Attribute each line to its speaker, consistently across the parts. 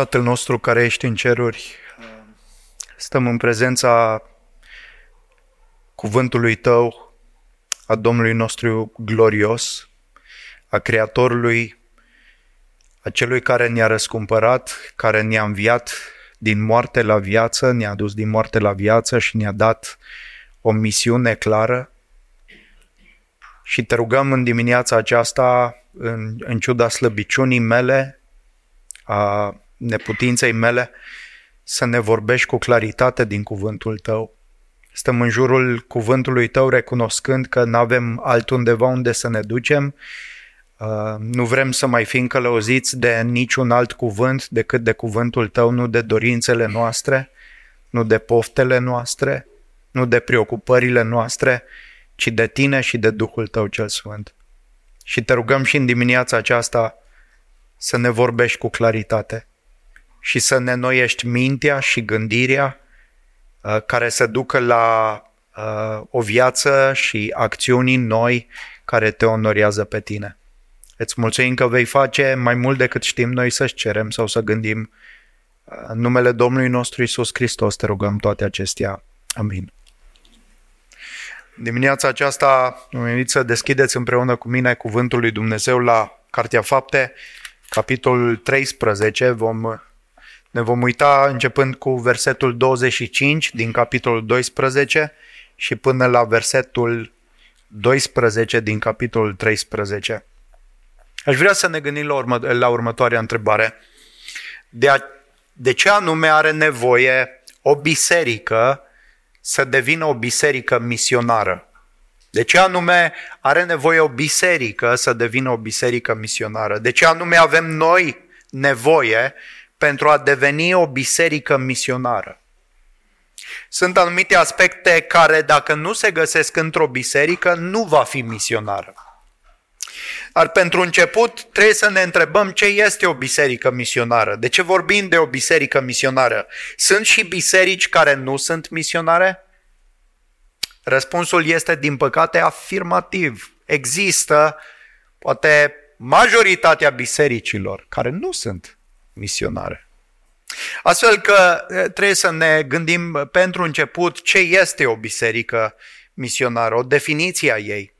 Speaker 1: Tatăl nostru care ești în ceruri, stăm în prezența cuvântului Tău, a Domnului nostru glorios, a Creatorului, a Celui care ne-a răscumpărat, care ne-a înviat din moarte la viață, ne-a dus din moarte la viață și ne-a dat o misiune clară. Și te rugăm în dimineața aceasta, în, în ciuda slăbiciunii mele, a neputinței mele, să ne vorbești cu claritate din cuvântul tău. Stăm în jurul cuvântului tău recunoscând că nu avem altundeva unde să ne ducem, nu vrem să mai fim călăuziți de niciun alt cuvânt decât de cuvântul tău, nu de dorințele noastre, nu de poftele noastre, nu de preocupările noastre, ci de tine și de Duhul tău cel Sfânt. Și te rugăm și în dimineața aceasta să ne vorbești cu claritate și să ne noiești mintea și gândirea uh, care să ducă la uh, o viață și acțiuni noi care te onorează pe tine. Îți mulțumim că vei face mai mult decât știm noi să-ți cerem sau să gândim. În numele Domnului nostru Isus Hristos te rugăm toate acestea. Amin. Dimineața aceasta am invit să deschideți împreună cu mine cuvântul lui Dumnezeu la Cartea Fapte, capitolul 13. Vom, ne vom uita începând cu versetul 25 din capitolul 12 și până la versetul 12 din capitolul 13. Aș vrea să ne gândim la, urmă, la următoarea întrebare. De, a, de ce anume are nevoie o biserică să devină o biserică misionară? De ce anume are nevoie o biserică să devină o biserică misionară? De ce anume avem noi nevoie pentru a deveni o biserică misionară? Sunt anumite aspecte care, dacă nu se găsesc într-o biserică, nu va fi misionară. Dar pentru început trebuie să ne întrebăm ce este o biserică misionară. De ce vorbim de o biserică misionară? Sunt și biserici care nu sunt misionare? Răspunsul este, din păcate, afirmativ. Există, poate, majoritatea bisericilor care nu sunt misionare. Astfel că trebuie să ne gândim pentru început ce este o biserică misionară, o definiție a ei.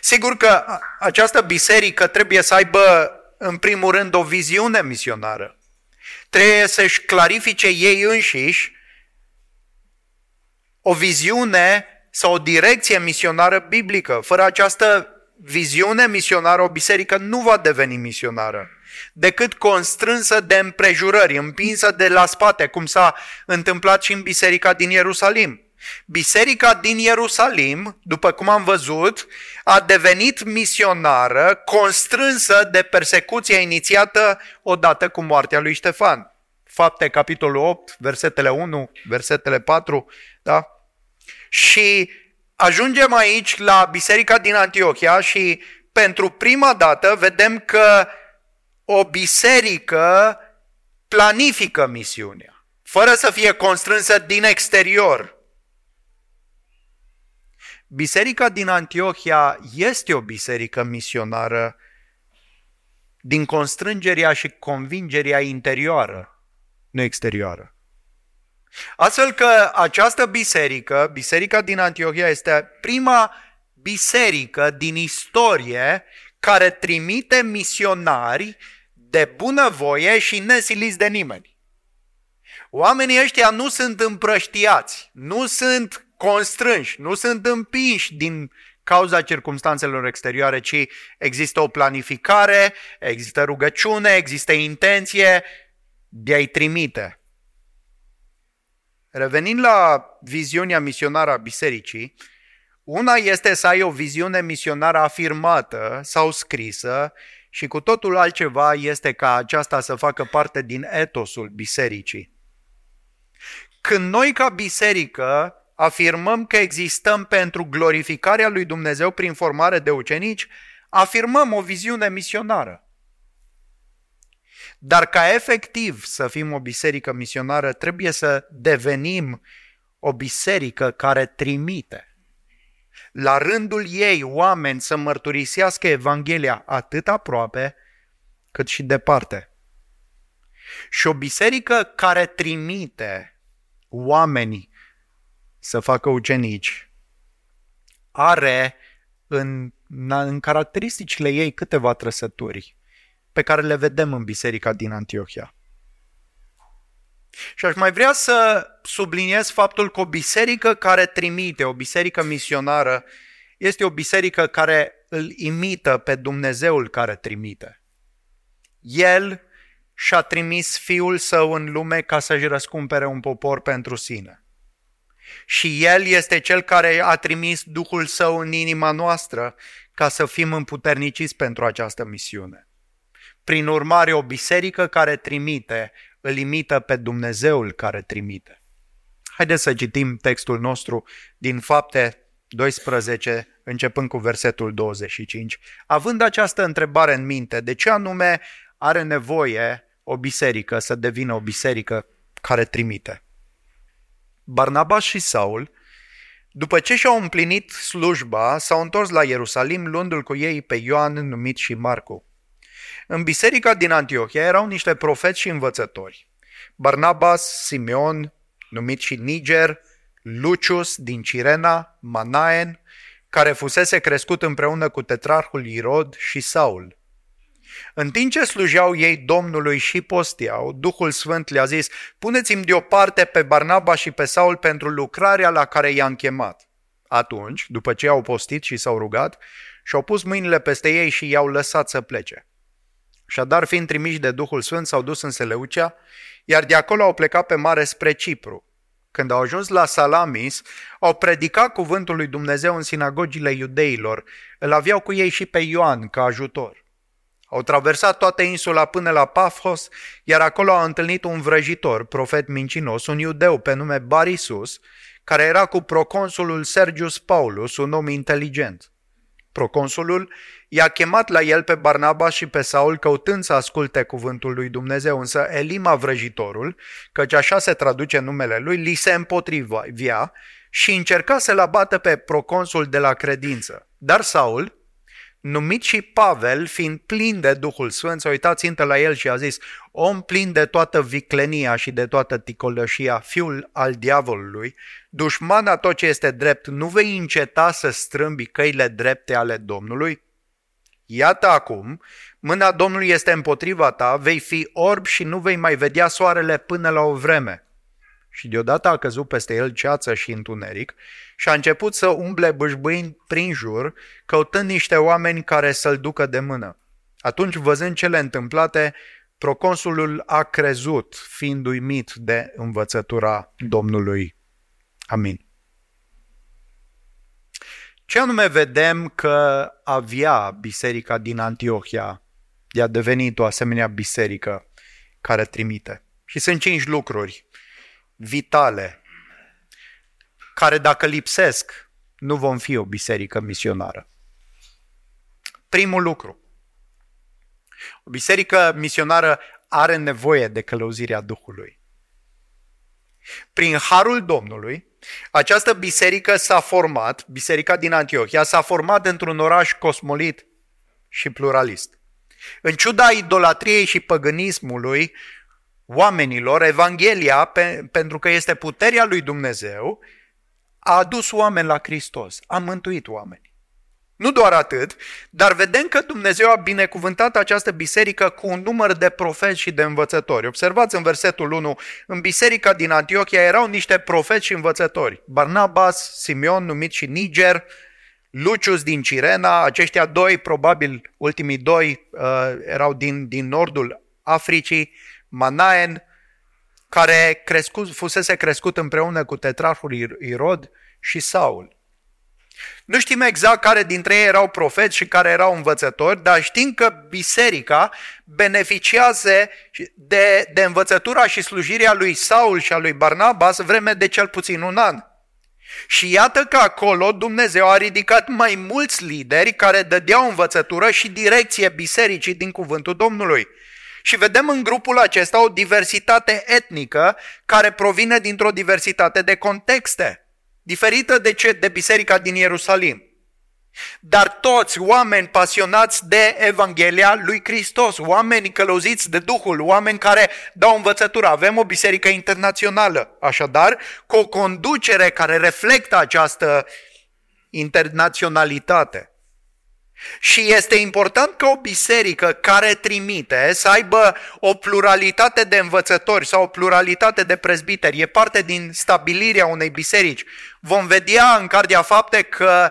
Speaker 1: Sigur că această biserică trebuie să aibă, în primul rând, o viziune misionară. Trebuie să-și clarifice ei înșiși o viziune sau o direcție misionară biblică. Fără această viziune misionară, o biserică nu va deveni misionară, decât constrânsă de împrejurări, împinsă de la spate, cum s-a întâmplat și în biserica din Ierusalim. Biserica din Ierusalim, după cum am văzut, a devenit misionară constrânsă de persecuția inițiată odată cu moartea lui Ștefan. Fapte, capitolul 8, versetele 1, versetele 4, da? Și ajungem aici la biserica din Antiochia și pentru prima dată vedem că o biserică planifică misiunea, fără să fie constrânsă din exterior. Biserica din Antiohia este o biserică misionară din constrângerea și convingerea interioară, nu exterioară. Astfel că această biserică, biserica din Antiohia, este prima biserică din istorie care trimite misionari de bunăvoie și nesiliți de nimeni. Oamenii ăștia nu sunt împrăștiați, nu sunt constrânși, nu sunt împinși din cauza circumstanțelor exterioare, ci există o planificare, există rugăciune, există intenție de a-i trimite. Revenind la viziunea misionară a bisericii, una este să ai o viziune misionară afirmată sau scrisă și cu totul altceva este ca aceasta să facă parte din etosul bisericii. Când noi ca biserică afirmăm că existăm pentru glorificarea lui Dumnezeu prin formare de ucenici, afirmăm o viziune misionară. Dar ca efectiv să fim o biserică misionară, trebuie să devenim o biserică care trimite. La rândul ei, oameni să mărturisească Evanghelia atât aproape cât și departe. Și o biserică care trimite oameni să facă ucenici are în, în caracteristicile ei câteva trăsături pe care le vedem în biserica din Antiohia. Și aș mai vrea să subliniez faptul că o biserică care trimite, o biserică misionară, este o biserică care îl imită pe Dumnezeul care trimite. El și-a trimis Fiul Său în lume ca să-și răscumpere un popor pentru sine. Și El este Cel care a trimis Duhul Său în inima noastră ca să fim împuterniciți pentru această misiune. Prin urmare, o biserică care trimite îl imită pe Dumnezeul care trimite. Haideți să citim textul nostru din Fapte 12, începând cu versetul 25. Având această întrebare în minte, de ce anume are nevoie o biserică să devină o biserică care trimite? Barnabas și Saul, după ce și-au împlinit slujba, s-au întors la Ierusalim luându-l cu ei pe Ioan numit și Marcu. În biserica din Antiohia erau niște profeți și învățători. Barnabas, Simeon, numit și Niger, Lucius din Cirena, Manaen, care fusese crescut împreună cu tetrarhul Irod și Saul. În timp ce slujeau ei Domnului și postiau, Duhul Sfânt le-a zis, puneți-mi deoparte pe Barnaba și pe Saul pentru lucrarea la care i-am chemat. Atunci, după ce au postit și s-au rugat, și-au pus mâinile peste ei și i-au lăsat să plece. Și dar fiind trimiși de Duhul Sfânt, s-au dus în Seleucea, iar de acolo au plecat pe mare spre Cipru. Când au ajuns la Salamis, au predicat cuvântul lui Dumnezeu în sinagogile iudeilor. Îl aveau cu ei și pe Ioan ca ajutor. Au traversat toată insula până la Pafos, iar acolo au întâlnit un vrăjitor, profet mincinos, un iudeu pe nume Barisus, care era cu proconsulul Sergius Paulus, un om inteligent. Proconsulul i-a chemat la el pe Barnaba și pe Saul căutând să asculte cuvântul lui Dumnezeu, însă Elima vrăjitorul, căci așa se traduce numele lui, li se împotrivia și încerca să-l abată pe proconsul de la credință. Dar Saul, numit și Pavel, fiind plin de Duhul Sfânt, s-a uitat țintă la el și a zis, om plin de toată viclenia și de toată ticolășia, fiul al diavolului, dușmana tot ce este drept, nu vei înceta să strâmbi căile drepte ale Domnului? Iată acum, mâna Domnului este împotriva ta, vei fi orb și nu vei mai vedea soarele până la o vreme. Și deodată a căzut peste el ceață și întuneric și a început să umble bâșbâind prin jur, căutând niște oameni care să-l ducă de mână. Atunci, văzând cele întâmplate, proconsulul a crezut, fiind uimit de învățătura Domnului. Amin. Ce anume vedem că avea biserica din Antiohia de a devenit o asemenea biserică care trimite? Și sunt cinci lucruri vitale care dacă lipsesc, nu vom fi o biserică misionară. Primul lucru. O biserică misionară are nevoie de călăuzirea Duhului. Prin harul Domnului, această biserică s-a format, biserica din Antiohia, s-a format într-un oraș cosmolit și pluralist. În ciuda idolatriei și păgânismului oamenilor, Evanghelia, pe, pentru că este puterea lui Dumnezeu, a adus oameni la Hristos, a mântuit oameni. Nu doar atât, dar vedem că Dumnezeu a binecuvântat această biserică cu un număr de profeți și de învățători. Observați în versetul 1, în biserica din Antiochia erau niște profeți și învățători. Barnabas, Simeon, numit și Niger, Lucius din Cirena, aceștia doi, probabil ultimii doi, uh, erau din, din nordul Africii, Manaen, care crescut, fusese crescut împreună cu tetrarhul Irod și Saul. Nu știm exact care dintre ei erau profeți și care erau învățători, dar știm că biserica beneficiază de, de învățătura și slujirea lui Saul și a lui Barnabas vreme de cel puțin un an. Și iată că acolo Dumnezeu a ridicat mai mulți lideri care dădeau învățătură și direcție bisericii din cuvântul Domnului. Și vedem în grupul acesta o diversitate etnică care provine dintr-o diversitate de contexte diferită de, ce, de biserica din Ierusalim. dar toți oameni pasionați de Evanghelia lui Hristos, oameni călăuziți de Duhul, oameni care dau învățătură. Avem o biserică internațională, așadar, cu o conducere care reflectă această internaționalitate. Și este important ca o biserică care trimite să aibă o pluralitate de învățători sau o pluralitate de prezbiteri. E parte din stabilirea unei biserici. Vom vedea în Cardia Fapte că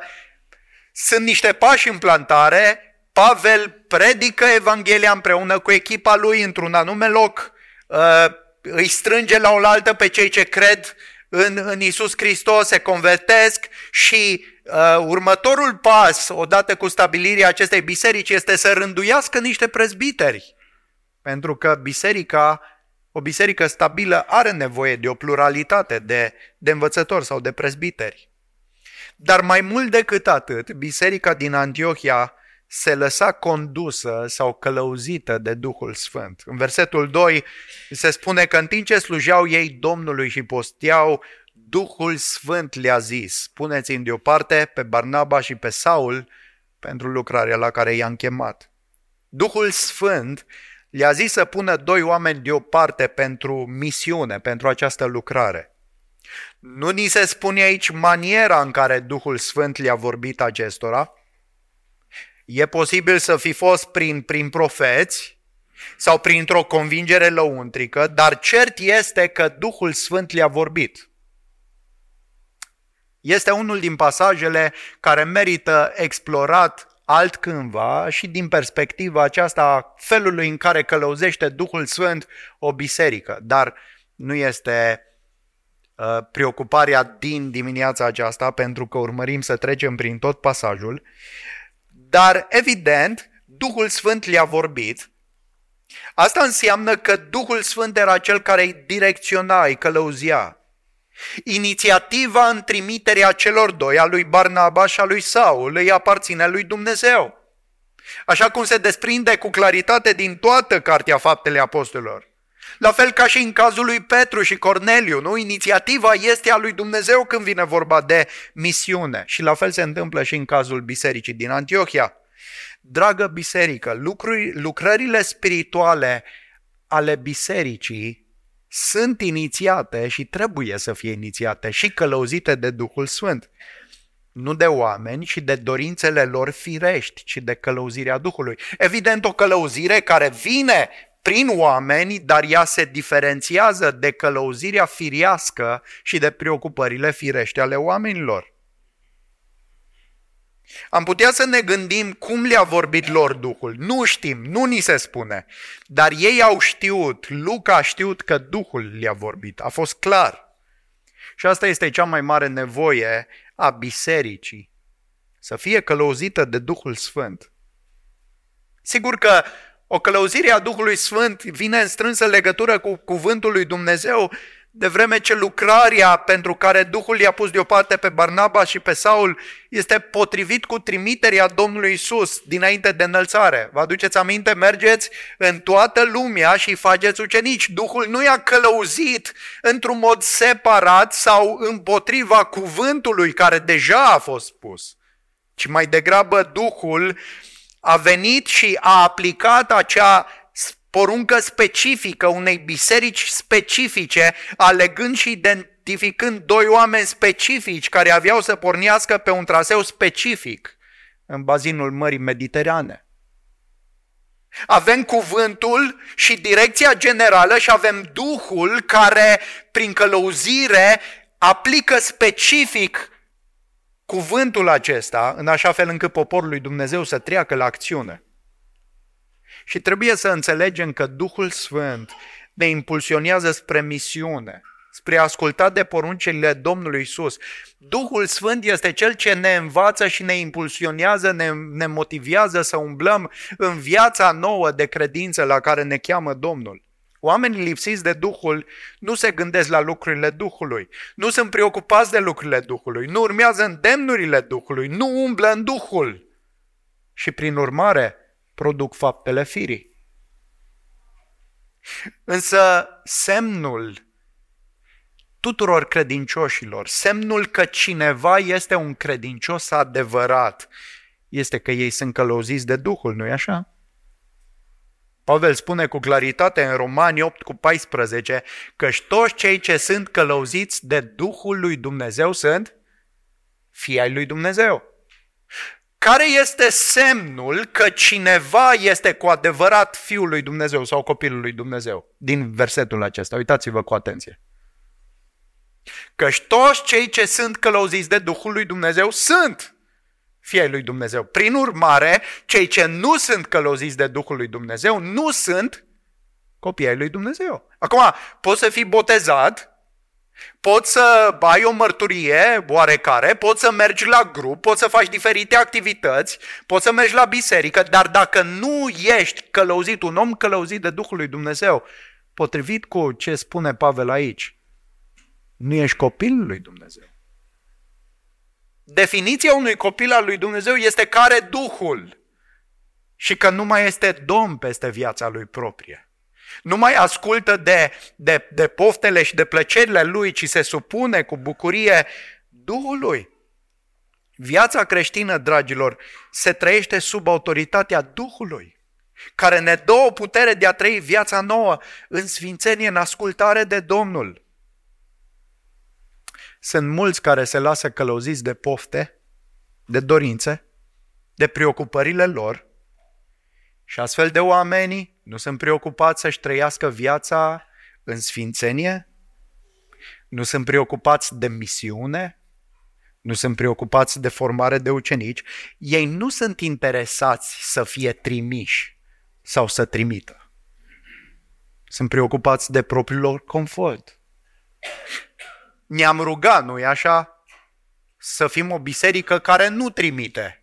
Speaker 1: sunt niște pași în plantare, Pavel predică Evanghelia împreună cu echipa lui într-un anume loc, uh, îi strânge la oaltă pe cei ce cred în, în Isus Hristos, se convertesc și uh, următorul pas, odată cu stabilirea acestei biserici, este să rânduiască niște prezbiteri. Pentru că biserica, o biserică stabilă are nevoie de o pluralitate de, de învățători sau de prezbiteri. Dar mai mult decât atât, biserica din Antiohia se lăsa condusă sau călăuzită de Duhul Sfânt. În versetul 2 se spune că în timp ce slujeau ei Domnului și posteau, Duhul Sfânt le-a zis, puneți-mi deoparte pe Barnaba și pe Saul pentru lucrarea la care i-am chemat. Duhul Sfânt le-a zis să pună doi oameni deoparte pentru misiune, pentru această lucrare. Nu ni se spune aici maniera în care Duhul Sfânt le-a vorbit acestora. E posibil să fi fost prin, prin profeți sau printr-o convingere lăuntrică, dar cert este că Duhul Sfânt le-a vorbit. Este unul din pasajele care merită explorat altcândva și din perspectiva aceasta felului în care călăuzește Duhul Sfânt o biserică, dar nu este uh, preocuparea din dimineața aceasta pentru că urmărim să trecem prin tot pasajul, dar evident Duhul Sfânt le-a vorbit. Asta înseamnă că Duhul Sfânt era cel care îi direcționa, îi călăuzia. Inițiativa în trimiterea celor doi, a lui Barnaba și a lui Saul, îi aparține lui Dumnezeu. Așa cum se desprinde cu claritate din toată Cartea Faptele Apostolilor. La fel ca și în cazul lui Petru și Corneliu, nu? Inițiativa este a lui Dumnezeu când vine vorba de misiune. Și la fel se întâmplă și în cazul bisericii din Antiohia. Dragă biserică, lucruri, lucrările spirituale ale bisericii sunt inițiate și trebuie să fie inițiate și călăuzite de Duhul Sfânt. Nu de oameni și de dorințele lor firești, ci de călăuzirea Duhului. Evident, o călăuzire care vine prin oameni, dar ea se diferențiază de călăuzirea firească și de preocupările firești ale oamenilor. Am putea să ne gândim cum le-a vorbit lor Duhul. Nu știm, nu ni se spune. Dar ei au știut, Luca a știut că Duhul le-a vorbit. A fost clar. Și asta este cea mai mare nevoie a bisericii. Să fie călăuzită de Duhul Sfânt. Sigur că o călăuzire a Duhului Sfânt vine în strânsă legătură cu cuvântul lui Dumnezeu, de vreme ce lucrarea pentru care Duhul i-a pus deoparte pe Barnaba și pe Saul este potrivit cu trimiterea Domnului Isus dinainte de înălțare. Vă aduceți aminte? Mergeți în toată lumea și faceți ucenici. Duhul nu i-a călăuzit într-un mod separat sau împotriva cuvântului care deja a fost spus, ci mai degrabă Duhul a venit și a aplicat acea poruncă specifică unei biserici specifice, alegând și identificând doi oameni specifici care aveau să pornească pe un traseu specific în bazinul Mării Mediterane. Avem cuvântul și direcția generală și avem Duhul care, prin călăuzire, aplică specific cuvântul acesta în așa fel încât poporul lui Dumnezeu să treacă la acțiune. Și trebuie să înțelegem că Duhul Sfânt ne impulsionează spre misiune, spre a asculta de poruncile Domnului Isus. Duhul Sfânt este cel ce ne învață și ne impulsionează, ne, ne motivează să umblăm în viața nouă de credință la care ne cheamă Domnul. Oamenii lipsiți de Duhul nu se gândesc la lucrurile Duhului, nu sunt preocupați de lucrurile Duhului, nu urmează îndemnurile Duhului, nu umblă în Duhul. Și prin urmare, produc faptele firii. Însă semnul tuturor credincioșilor, semnul că cineva este un credincios adevărat, este că ei sunt călăuziți de Duhul, nu-i așa? Pavel spune cu claritate în Romani 8 cu 14 că toți cei ce sunt călăuziți de Duhul lui Dumnezeu sunt fii ai lui Dumnezeu. Care este semnul că cineva este cu adevărat fiul lui Dumnezeu sau copilul lui Dumnezeu? Din versetul acesta, uitați-vă cu atenție. Căci toți cei ce sunt călăuziți de Duhul lui Dumnezeu sunt fii ai lui Dumnezeu. Prin urmare, cei ce nu sunt călăuziți de Duhul lui Dumnezeu nu sunt copii ai lui Dumnezeu. Acum, poți să fii botezat, poți să ai o mărturie oarecare, poți să mergi la grup, poți să faci diferite activități, poți să mergi la biserică, dar dacă nu ești călăuzit, un om călăuzit de Duhul lui Dumnezeu, potrivit cu ce spune Pavel aici, nu ești copilul lui Dumnezeu. Definiția unui copil al lui Dumnezeu este care Duhul și că nu mai este domn peste viața lui proprie. Nu mai ascultă de, de, de poftele și de plăcerile lui, ci se supune cu bucurie Duhului. Viața creștină, dragilor, se trăiește sub autoritatea Duhului, care ne dă o putere de a trăi viața nouă în sfințenie, în ascultare de Domnul. Sunt mulți care se lasă călăuziți de pofte, de dorințe, de preocupările lor și astfel de oameni nu sunt preocupați să-și trăiască viața în sfințenie, nu sunt preocupați de misiune, nu sunt preocupați de formare de ucenici, ei nu sunt interesați să fie trimiși sau să trimită. Sunt preocupați de propriul lor confort ne-am rugat, nu-i așa? Să fim o biserică care nu trimite.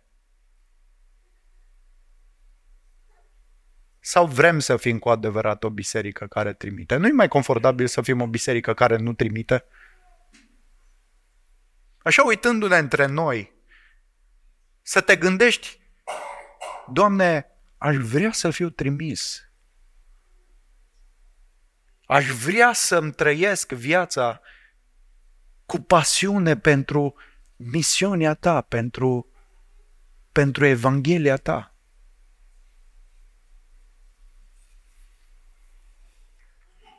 Speaker 1: Sau vrem să fim cu adevărat o biserică care trimite? Nu-i mai confortabil să fim o biserică care nu trimite? Așa uitându-ne între noi, să te gândești, Doamne, aș vrea să fiu trimis. Aș vrea să-mi trăiesc viața cu pasiune pentru misiunea ta, pentru, pentru Evanghelia ta.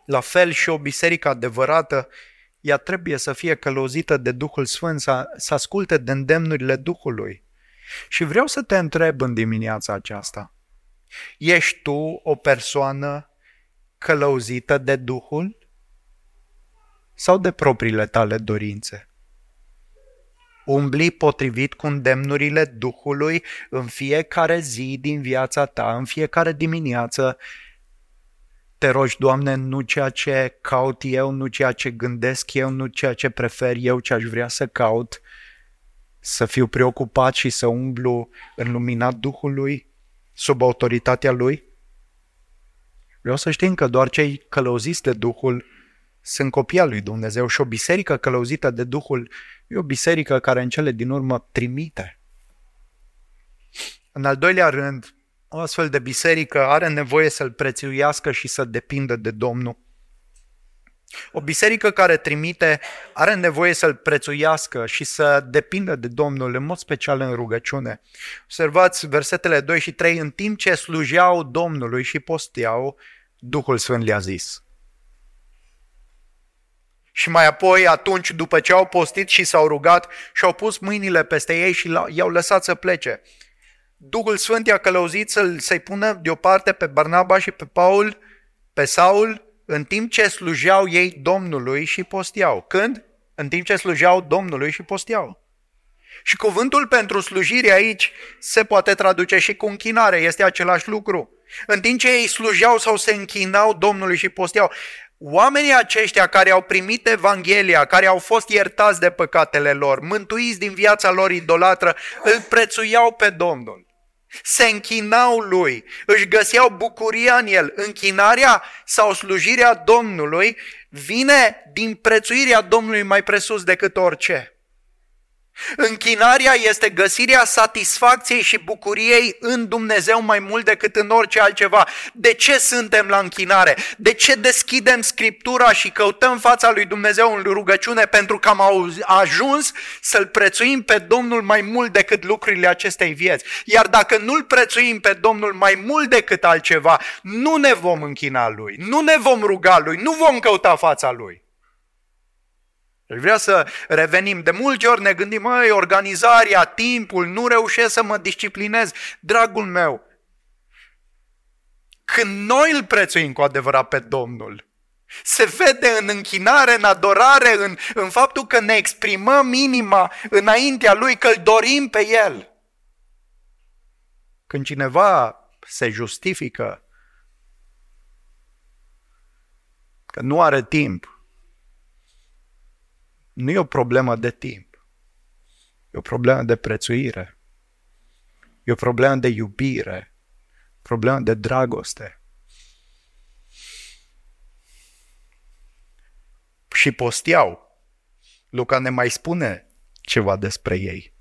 Speaker 1: La fel și o biserică adevărată, ea trebuie să fie călăuzită de Duhul Sfânt, să, să asculte de îndemnurile Duhului. Și vreau să te întreb în dimineața aceasta, ești tu o persoană călăuzită de Duhul? sau de propriile tale dorințe? Umbli potrivit cu îndemnurile Duhului în fiecare zi din viața ta, în fiecare dimineață. Te rogi, Doamne, nu ceea ce caut eu, nu ceea ce gândesc eu, nu ceea ce prefer eu, ce aș vrea să caut, să fiu preocupat și să umblu în lumina Duhului, sub autoritatea Lui? Vreau să știm că doar cei călăuziți de Duhul sunt copii al lui Dumnezeu și o biserică călăuzită de Duhul e o biserică care în cele din urmă trimite. În al doilea rând, o astfel de biserică are nevoie să-L prețuiască și să depindă de Domnul. O biserică care trimite are nevoie să-L prețuiască și să depindă de Domnul, în mod special în rugăciune. Observați versetele 2 și 3, în timp ce slujeau Domnului și posteau, Duhul Sfânt le-a zis – și mai apoi, atunci, după ce au postit și s-au rugat și-au pus mâinile peste ei și i-au lăsat să plece. Duhul Sfânt i-a călăuzit să-l, să-i pună deoparte pe Barnaba și pe Paul, pe Saul, în timp ce slujeau ei Domnului și postiau. Când? În timp ce slujeau Domnului și postiau. Și cuvântul pentru slujire aici se poate traduce și cu închinare, este același lucru. În timp ce ei slujeau sau se închinau Domnului și posteau, Oamenii aceștia care au primit Evanghelia, care au fost iertați de păcatele lor, mântuiți din viața lor idolatră, îl prețuiau pe Domnul. Se închinau lui, își găseau bucuria în el. Închinarea sau slujirea Domnului vine din prețuirea Domnului mai presus decât orice. Închinarea este găsirea satisfacției și bucuriei în Dumnezeu mai mult decât în orice altceva. De ce suntem la închinare? De ce deschidem Scriptura și căutăm fața lui Dumnezeu în rugăciune? Pentru că am ajuns să-L prețuim pe Domnul mai mult decât lucrurile acestei vieți. Iar dacă nu-L prețuim pe Domnul mai mult decât altceva, nu ne vom închina Lui, nu ne vom ruga Lui, nu vom căuta fața Lui. Deci vrea să revenim. De multe ori ne gândim, măi, organizarea, timpul, nu reușesc să mă disciplinez. Dragul meu, când noi îl prețuim cu adevărat pe Domnul, se vede în închinare, în adorare, în, în faptul că ne exprimăm inima înaintea Lui, că îl dorim pe El. Când cineva se justifică că nu are timp, nu e o problemă de timp. E o problemă de prețuire. E o problemă de iubire. O problemă de dragoste. Și postiau. Luca ne mai spune ceva despre ei.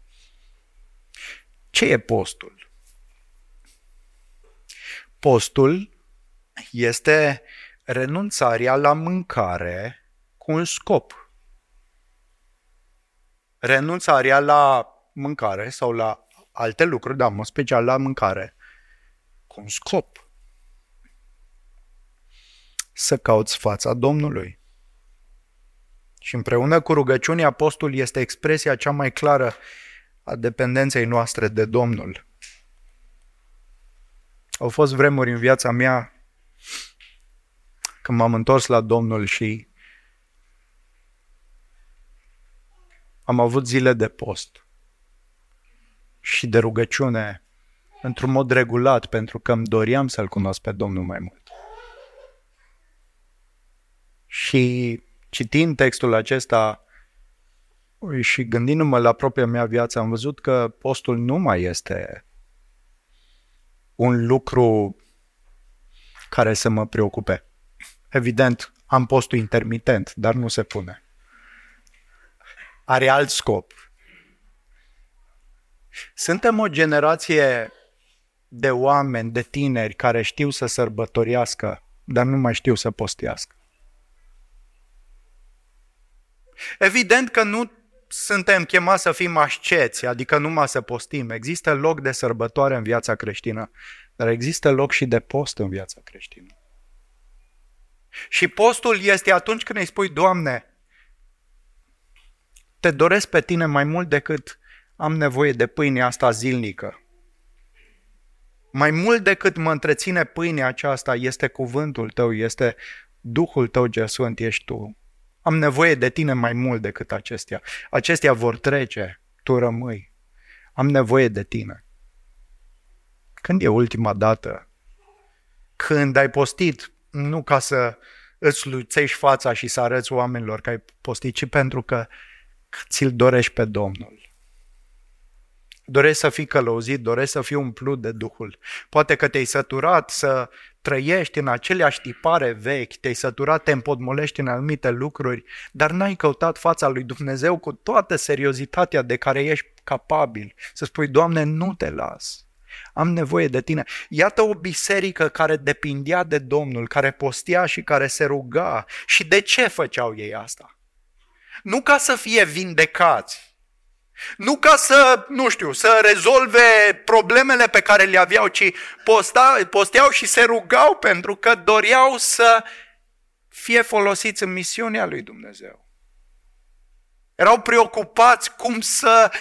Speaker 1: Ce e postul? Postul este renunțarea la mâncare cu un scop renunțarea la mâncare sau la alte lucruri, dar mă special la mâncare, cu un scop. Să cauți fața Domnului. Și împreună cu rugăciunea, postul este expresia cea mai clară a dependenței noastre de Domnul. Au fost vremuri în viața mea când m-am întors la Domnul și am avut zile de post și de rugăciune într-un mod regulat pentru că îmi doream să-L cunosc pe Domnul mai mult. Și citind textul acesta și gândindu-mă la propria mea viață, am văzut că postul nu mai este un lucru care să mă preocupe. Evident, am postul intermitent, dar nu se pune are alt scop. Suntem o generație de oameni, de tineri care știu să sărbătorească, dar nu mai știu să postească. Evident că nu suntem chemați să fim asceți, adică numai să postim. Există loc de sărbătoare în viața creștină, dar există loc și de post în viața creștină. Și postul este atunci când îi spui, Doamne, te doresc pe tine mai mult decât am nevoie de pâine asta zilnică. Mai mult decât mă întreține pâinea aceasta este cuvântul tău, este Duhul tău, Sfânt, ești tu. Am nevoie de tine mai mult decât acestea. Acestea vor trece, tu rămâi. Am nevoie de tine. Când e ultima dată? Când ai postit, nu ca să îți luțești fața și să arăți oamenilor că ai postit, ci pentru că ți-l dorești pe Domnul. Dorești să fii călăuzit, dorești să fii umplut de Duhul. Poate că te-ai săturat să trăiești în aceleași tipare vechi, te-ai săturat, te împodmolești în anumite lucruri, dar n-ai căutat fața lui Dumnezeu cu toată seriozitatea de care ești capabil. Să spui, Doamne, nu te las. Am nevoie de tine. Iată o biserică care depindea de Domnul, care postia și care se ruga. Și de ce făceau ei asta? Nu ca să fie vindecați, nu ca să, nu știu, să rezolve problemele pe care le aveau, ci posta, posteau și se rugau pentru că doreau să fie folosiți în misiunea lui Dumnezeu. Erau preocupați cum să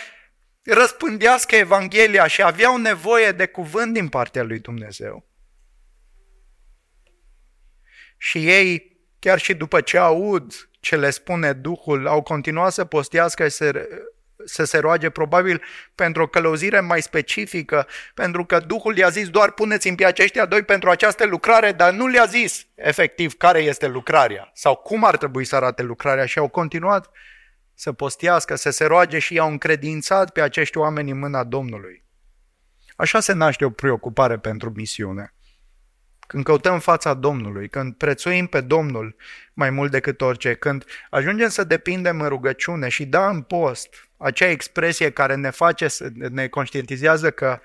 Speaker 1: răspândească Evanghelia și aveau nevoie de cuvânt din partea lui Dumnezeu. Și ei, chiar și după ce aud ce le spune Duhul, au continuat să postească și să, să se roage probabil pentru o călăuzire mai specifică, pentru că Duhul i-a zis doar puneți-mi pe aceștia doi pentru această lucrare, dar nu le-a zis efectiv care este lucrarea sau cum ar trebui să arate lucrarea și au continuat să postească, să se roage și i-au încredințat pe acești oameni în mâna Domnului. Așa se naște o preocupare pentru misiune când căutăm fața Domnului, când prețuim pe Domnul mai mult decât orice, când ajungem să depindem în rugăciune și da în post, acea expresie care ne face, să ne conștientizează că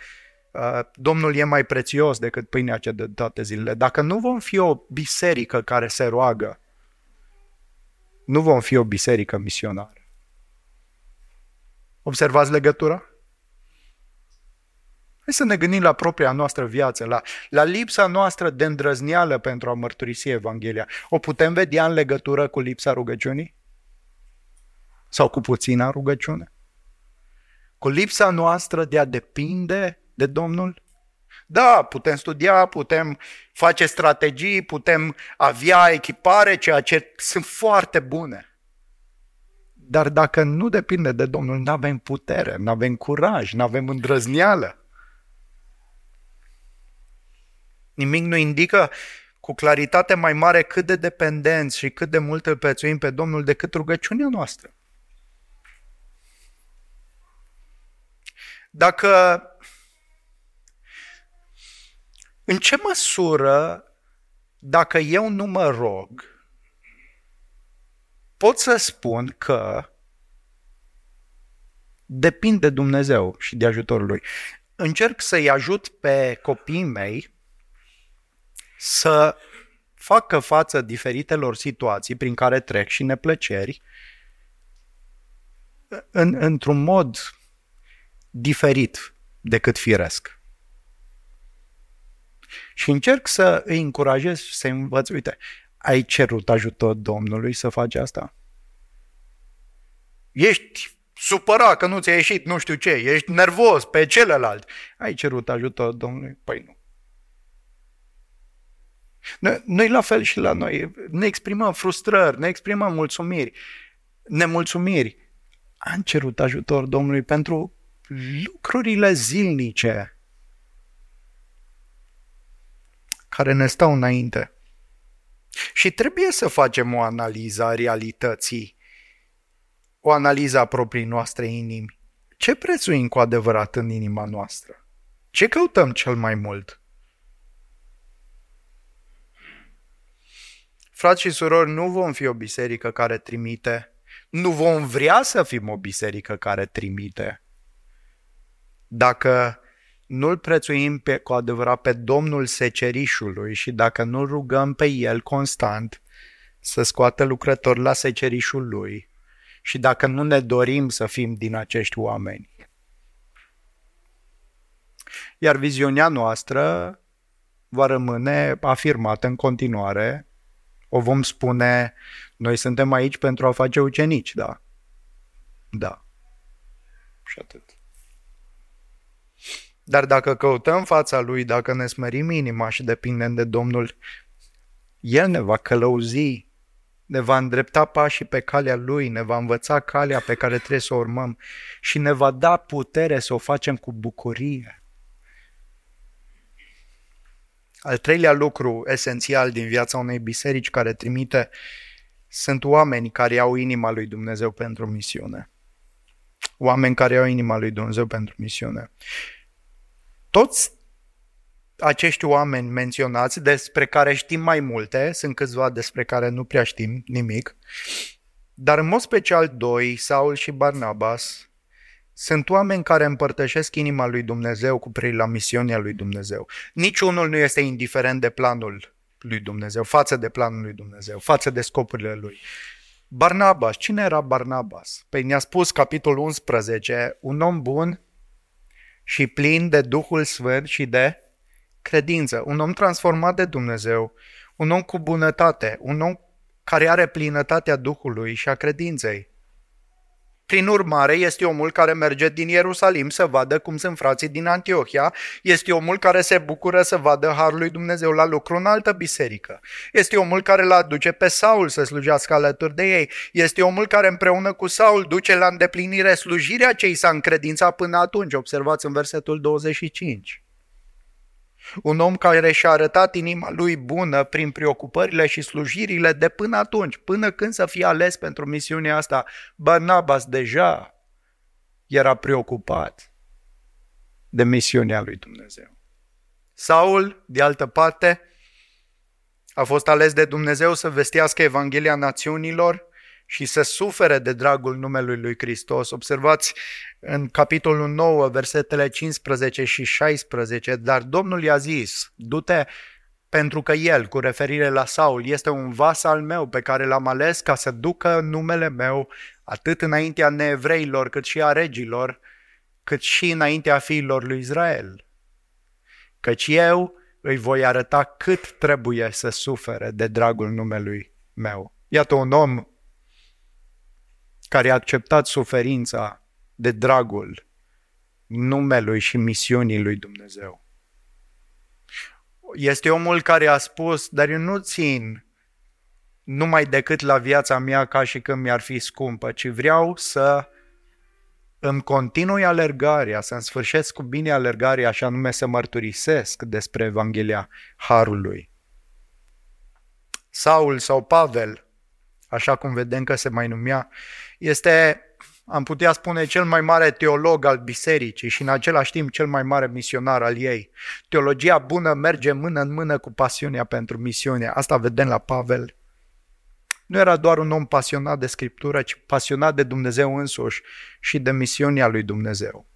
Speaker 1: uh, Domnul e mai prețios decât pâinea ce de toate zilele. Dacă nu vom fi o biserică care se roagă, nu vom fi o biserică misionară. Observați legătura? Hai să ne gândim la propria noastră viață, la, la lipsa noastră de îndrăzneală pentru a mărturisi Evanghelia. O putem vedea în legătură cu lipsa rugăciunii? Sau cu puțina rugăciune? Cu lipsa noastră de a depinde de Domnul? Da, putem studia, putem face strategii, putem avea echipare, ceea ce sunt foarte bune. Dar dacă nu depinde de Domnul, nu avem putere, nu avem curaj, nu avem îndrăzneală. Nimic nu indică cu claritate mai mare cât de dependenți și cât de mult îl prețuim pe Domnul decât rugăciunea noastră. Dacă în ce măsură, dacă eu nu mă rog, pot să spun că depind de Dumnezeu și de ajutorul Lui. Încerc să-i ajut pe copiii mei să facă față diferitelor situații prin care trec și neplăceri în, într-un mod diferit decât firesc. Și încerc să îi încurajez și să-i învăț, uite, ai cerut ajutor Domnului să faci asta? Ești supărat că nu ți-a ieșit nu știu ce, ești nervos pe celălalt. Ai cerut ajutor Domnului? Păi nu. Noi la fel și la noi. Ne exprimăm frustrări, ne exprimăm mulțumiri, nemulțumiri. Am cerut ajutor Domnului pentru lucrurile zilnice care ne stau înainte. Și trebuie să facem o analiză a realității, o analiză a proprii noastre inimi. Ce prețuim cu adevărat în inima noastră? Ce căutăm cel mai mult? Frați și surori, nu vom fi o biserică care trimite, nu vom vrea să fim o biserică care trimite. Dacă nu-L prețuim pe, cu adevărat pe Domnul secerișului și dacă nu rugăm pe El constant să scoată lucrători la secerișul Lui și dacă nu ne dorim să fim din acești oameni. Iar viziunea noastră va rămâne afirmată în continuare o vom spune, noi suntem aici pentru a face ucenici, da? Da. Și atât. Dar dacă căutăm fața Lui, dacă ne smerim inima și depindem de Domnul, El ne va călăuzi, ne va îndrepta pașii pe calea Lui, ne va învăța calea pe care trebuie să o urmăm și ne va da putere să o facem cu bucurie. Al treilea lucru esențial din viața unei biserici care trimite sunt oameni care au inima lui Dumnezeu pentru misiune. Oameni care au inima lui Dumnezeu pentru misiune. Toți acești oameni menționați, despre care știm mai multe, sunt câțiva despre care nu prea știm nimic, dar în mod special doi, Saul și Barnabas, sunt oameni care împărtășesc inima lui Dumnezeu cu privire la misiunea lui Dumnezeu. Niciunul nu este indiferent de planul lui Dumnezeu, față de planul lui Dumnezeu, față de scopurile lui. Barnabas, cine era Barnabas? Păi ne-a spus capitolul 11, un om bun și plin de Duhul Sfânt și de credință, un om transformat de Dumnezeu, un om cu bunătate, un om care are plinătatea Duhului și a credinței. Prin urmare, este omul care merge din Ierusalim să vadă cum sunt frații din Antiohia, este omul care se bucură să vadă Harul lui Dumnezeu la lucru în altă biserică. Este omul care îl aduce pe Saul să slujească alături de ei. Este omul care împreună cu Saul duce la îndeplinire slujirea ce i s-a încredințat până atunci. Observați în versetul 25. Un om care și-a arătat inima lui bună prin preocupările și slujirile de până atunci, până când să fie ales pentru misiunea asta. Barnabas deja era preocupat de misiunea lui Dumnezeu. Saul, de altă parte, a fost ales de Dumnezeu să vestească Evanghelia națiunilor și să sufere de dragul numelui lui Hristos. Observați în capitolul 9, versetele 15 și 16, dar Domnul i-a zis, du-te pentru că el, cu referire la Saul, este un vas al meu pe care l-am ales ca să ducă numele meu atât înaintea neevreilor cât și a regilor, cât și înaintea fiilor lui Israel. Căci eu îi voi arăta cât trebuie să sufere de dragul numelui meu. Iată un om care a acceptat suferința de dragul numelui și misiunii lui Dumnezeu. Este omul care a spus, dar eu nu țin numai decât la viața mea ca și când mi-ar fi scumpă, ci vreau să îmi continui alergarea, să-mi sfârșesc cu bine alergarea, așa nume să mărturisesc despre Evanghelia Harului. Saul sau Pavel, așa cum vedem că se mai numea, este, am putea spune, cel mai mare teolog al bisericii și în același timp cel mai mare misionar al ei. Teologia bună merge mână în mână cu pasiunea pentru misiune. Asta vedem la Pavel. Nu era doar un om pasionat de Scriptură, ci pasionat de Dumnezeu însuși și de misiunea lui Dumnezeu.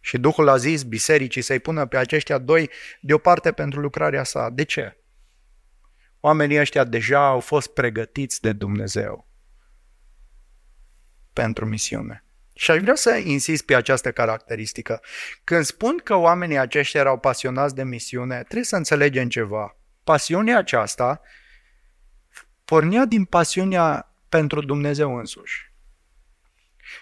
Speaker 1: Și Duhul a zis bisericii să-i pună pe aceștia doi deoparte pentru lucrarea sa. De ce? Oamenii ăștia deja au fost pregătiți de Dumnezeu pentru misiune. Și aș vrea să insist pe această caracteristică. Când spun că oamenii aceștia erau pasionați de misiune, trebuie să înțelegem ceva. Pasiunea aceasta pornea din pasiunea pentru Dumnezeu însuși.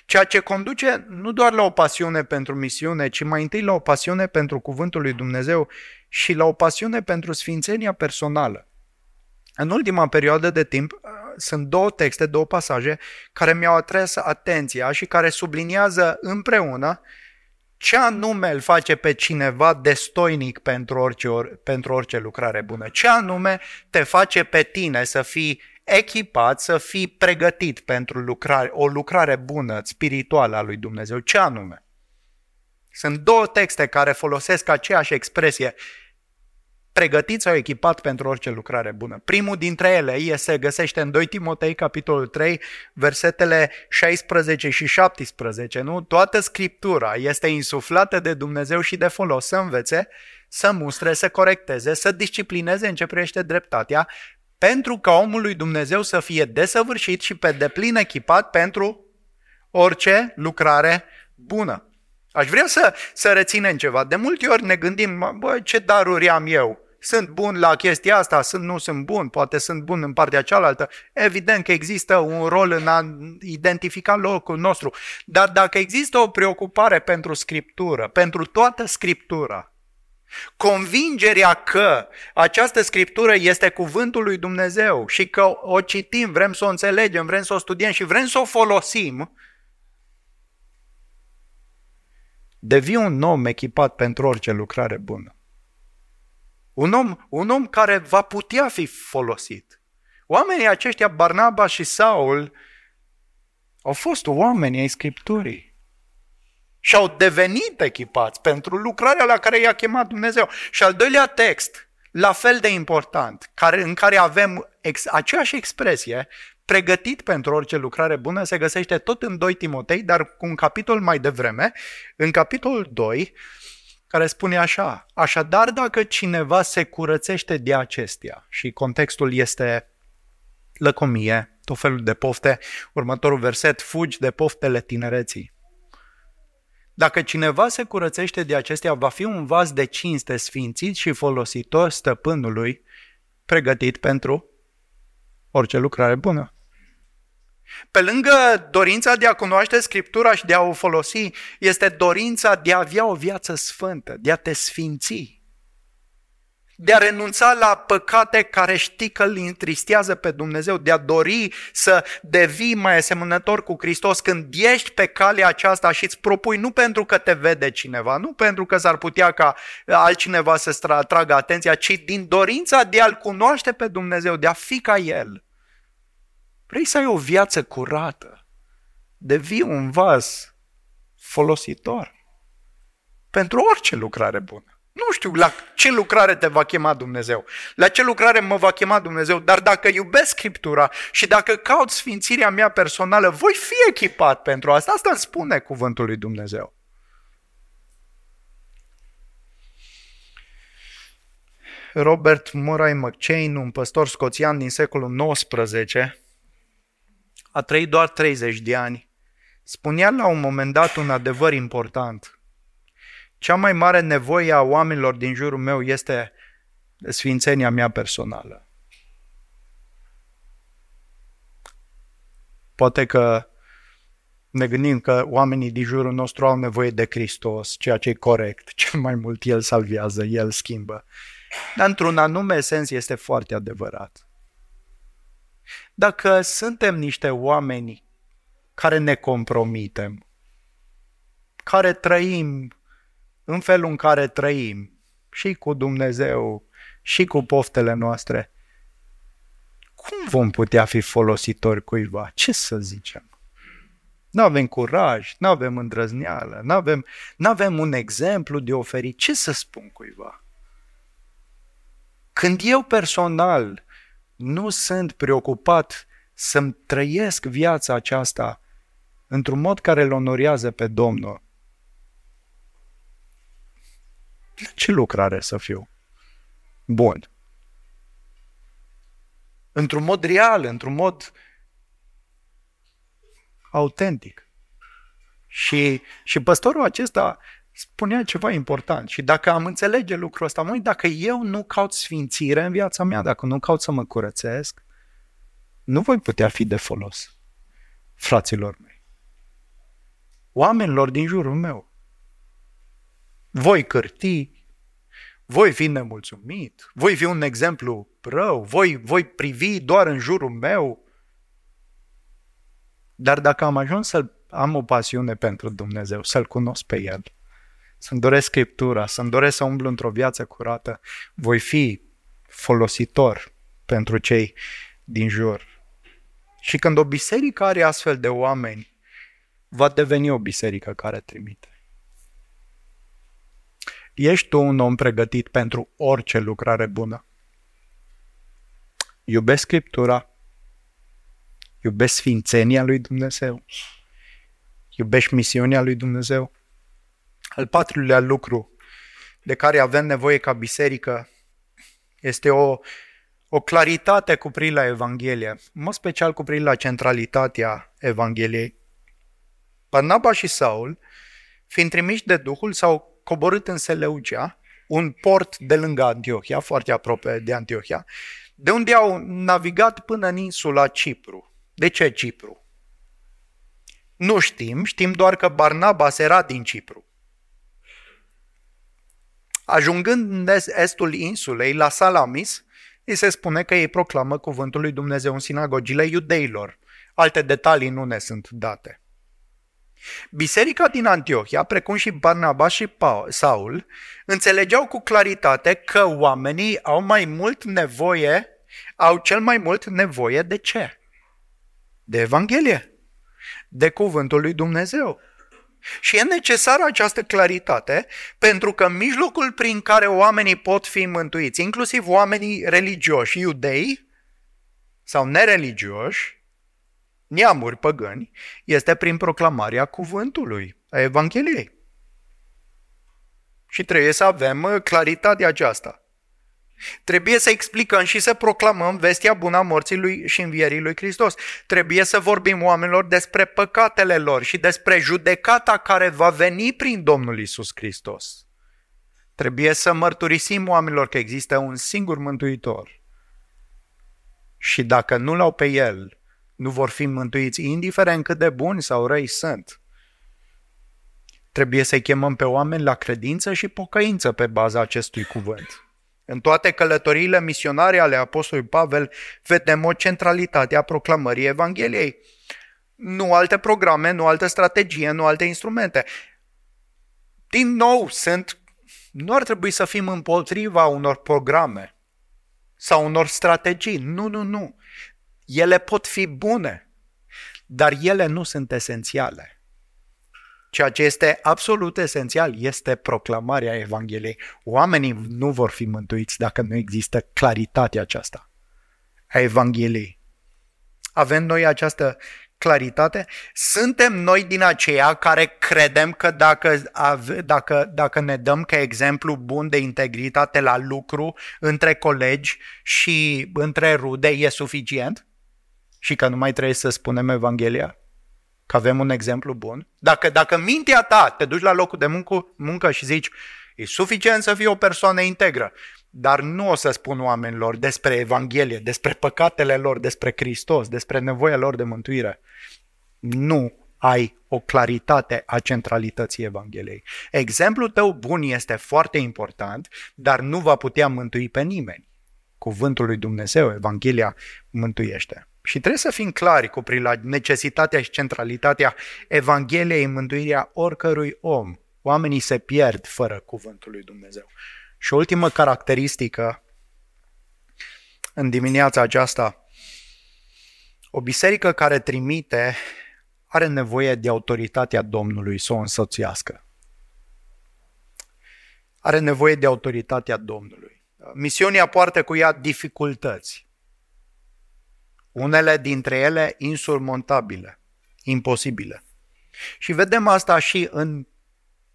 Speaker 1: Ceea ce conduce nu doar la o pasiune pentru misiune, ci mai întâi la o pasiune pentru Cuvântul lui Dumnezeu și la o pasiune pentru sfințenia personală. În ultima perioadă de timp uh, sunt două texte, două pasaje care mi-au atras atenția și care subliniază împreună ce anume îl face pe cineva destoinic pentru orice, pentru orice lucrare bună? Ce anume te face pe tine să fii echipat, să fii pregătit pentru lucrare, o lucrare bună, spirituală a lui Dumnezeu? Ce anume? Sunt două texte care folosesc aceeași expresie pregătit sau echipat pentru orice lucrare bună. Primul dintre ele se găsește în 2 Timotei, capitolul 3, versetele 16 și 17. Nu? Toată Scriptura este insuflată de Dumnezeu și de folos să învețe, să mustre, să corecteze, să disciplineze în ce privește dreptatea, pentru ca omul lui Dumnezeu să fie desăvârșit și pe deplin echipat pentru orice lucrare bună. Aș vrea să, să reținem ceva. De multe ori ne gândim, bă, ce daruri am eu? Sunt bun la chestia asta, sunt, nu sunt bun, poate sunt bun în partea cealaltă. Evident că există un rol în a identifica locul nostru. Dar dacă există o preocupare pentru Scriptură, pentru toată Scriptura, Convingerea că această scriptură este cuvântul lui Dumnezeu și că o citim, vrem să o înțelegem, vrem să o studiem și vrem să o folosim, devii un om echipat pentru orice lucrare bună. Un om, un om care va putea fi folosit. Oamenii aceștia, Barnaba și Saul, au fost oameni ai Scripturii și au devenit echipați pentru lucrarea la care i-a chemat Dumnezeu. Și al doilea text, la fel de important, care, în care avem ex, aceeași expresie, pregătit pentru orice lucrare bună, se găsește tot în 2 Timotei, dar cu un capitol mai devreme, în capitolul 2, care spune așa, așadar dacă cineva se curățește de acestea, și contextul este lăcomie, tot felul de pofte, următorul verset, fugi de poftele tinereții. Dacă cineva se curățește de acestea, va fi un vas de cinste sfințit și folositor stăpânului, pregătit pentru orice lucrare bună. Pe lângă dorința de a cunoaște Scriptura și de a o folosi, este dorința de a avea o viață sfântă, de a te sfinți, de a renunța la păcate care știi că îl întristează pe Dumnezeu, de a dori să devii mai asemănător cu Hristos când ești pe calea aceasta și îți propui nu pentru că te vede cineva, nu pentru că s-ar putea ca altcineva să-ți atragă atenția, ci din dorința de a-L cunoaște pe Dumnezeu, de a fi ca El. Vrei să ai o viață curată, devii un vas folositor pentru orice lucrare bună. Nu știu la ce lucrare te va chema Dumnezeu, la ce lucrare mă va chema Dumnezeu, dar dacă iubesc Scriptura și dacă caut sfințirea mea personală, voi fi echipat pentru asta. Asta îmi spune cuvântul lui Dumnezeu. Robert Murray McChain, un păstor scoțian din secolul XIX, a trăit doar 30 de ani. Spunea la un moment dat un adevăr important. Cea mai mare nevoie a oamenilor din jurul meu este sfințenia mea personală. Poate că ne gândim că oamenii din jurul nostru au nevoie de Hristos, ceea ce e corect. Cel mai mult El salvează, El schimbă. Dar într-un anume sens este foarte adevărat. Dacă suntem niște oameni care ne compromitem, care trăim în felul în care trăim, și cu Dumnezeu, și cu poftele noastre, cum vom putea fi folositori cuiva? Ce să zicem? Nu avem curaj, nu avem îndrăzneală, nu avem, avem un exemplu de oferit. Ce să spun cuiva? Când eu personal nu sunt preocupat să-mi trăiesc viața aceasta într-un mod care îl onorează pe Domnul, ce lucrare să fiu? Bun. Într-un mod real, într-un mod autentic. Și, și păstorul acesta spunea ceva important și dacă am înțelege lucrul ăsta, măi, dacă eu nu caut sfințire în viața mea, dacă nu caut să mă curățesc, nu voi putea fi de folos fraților mei, oamenilor din jurul meu. Voi cârti, voi fi nemulțumit, voi fi un exemplu rău, voi, voi privi doar în jurul meu. Dar dacă am ajuns să am o pasiune pentru Dumnezeu, să-L cunosc pe El, să-mi doresc Scriptura, să-mi doresc să umblu într-o viață curată, voi fi folositor pentru cei din jur. Și când o biserică are astfel de oameni, va deveni o biserică care trimite. Ești tu un om pregătit pentru orice lucrare bună. Iubesc Scriptura, iubesc sfințenia lui Dumnezeu, iubești misiunea lui Dumnezeu, al patrulea lucru de care avem nevoie ca biserică este o, o claritate cu privire la Evanghelie, în mod special cu privire la centralitatea Evangheliei. Barnaba și Saul, fiind trimiși de Duhul, s-au coborât în Seleucia, un port de lângă Antiohia, foarte aproape de Antiohia, de unde au navigat până în insula Cipru. De ce Cipru? Nu știm, știm doar că Barnabas era din Cipru. Ajungând în estul insulei, la Salamis, îi se spune că ei proclamă cuvântul lui Dumnezeu în sinagogile iudeilor. Alte detalii nu ne sunt date. Biserica din Antiohia, precum și Barnaba și Saul, înțelegeau cu claritate că oamenii au mai mult nevoie, au cel mai mult nevoie de ce? De Evanghelie, de cuvântul lui Dumnezeu. Și e necesară această claritate pentru că mijlocul prin care oamenii pot fi mântuiți, inclusiv oamenii religioși, iudei sau nereligioși, neamuri păgâni, este prin proclamarea cuvântului, a Evangheliei. Și trebuie să avem claritatea aceasta. Trebuie să explicăm și să proclamăm vestia bună a morții lui și învierii lui Hristos. Trebuie să vorbim oamenilor despre păcatele lor și despre judecata care va veni prin Domnul Isus Hristos. Trebuie să mărturisim oamenilor că există un singur mântuitor. Și dacă nu l-au pe El, nu vor fi mântuiți, indiferent cât de buni sau răi sunt. Trebuie să-i chemăm pe oameni la credință și pocăință pe baza acestui cuvânt. În toate călătoriile misionare ale Apostolului Pavel vedem o centralitate a proclamării Evangheliei. Nu alte programe, nu altă strategie, nu alte instrumente. Din nou, sunt, nu ar trebui să fim împotriva unor programe sau unor strategii. Nu, nu, nu. Ele pot fi bune, dar ele nu sunt esențiale. Ceea ce este absolut esențial este proclamarea Evangheliei. Oamenii nu vor fi mântuiți dacă nu există claritatea aceasta a Evangheliei. Avem noi această claritate? Suntem noi din aceia care credem că dacă, dacă, dacă ne dăm ca exemplu bun de integritate la lucru între colegi și între rude e suficient? Și că nu mai trebuie să spunem Evanghelia? Că avem un exemplu bun? Dacă, dacă mintea ta te duci la locul de muncă, muncă și zici e suficient să fii o persoană integră, dar nu o să spun oamenilor despre Evanghelie, despre păcatele lor, despre Hristos, despre nevoia lor de mântuire. Nu ai o claritate a centralității Evangheliei. Exemplul tău bun este foarte important, dar nu va putea mântui pe nimeni. Cuvântul lui Dumnezeu, Evanghelia, mântuiește. Și trebuie să fim clari cu la necesitatea și centralitatea Evangheliei în mântuirea oricărui om. Oamenii se pierd fără cuvântul lui Dumnezeu. Și o ultimă caracteristică în dimineața aceasta, o biserică care trimite are nevoie de autoritatea Domnului să o însoțească. Are nevoie de autoritatea Domnului. Misiunea poartă cu ea dificultăți. Unele dintre ele insurmontabile, imposibile. Și vedem asta și în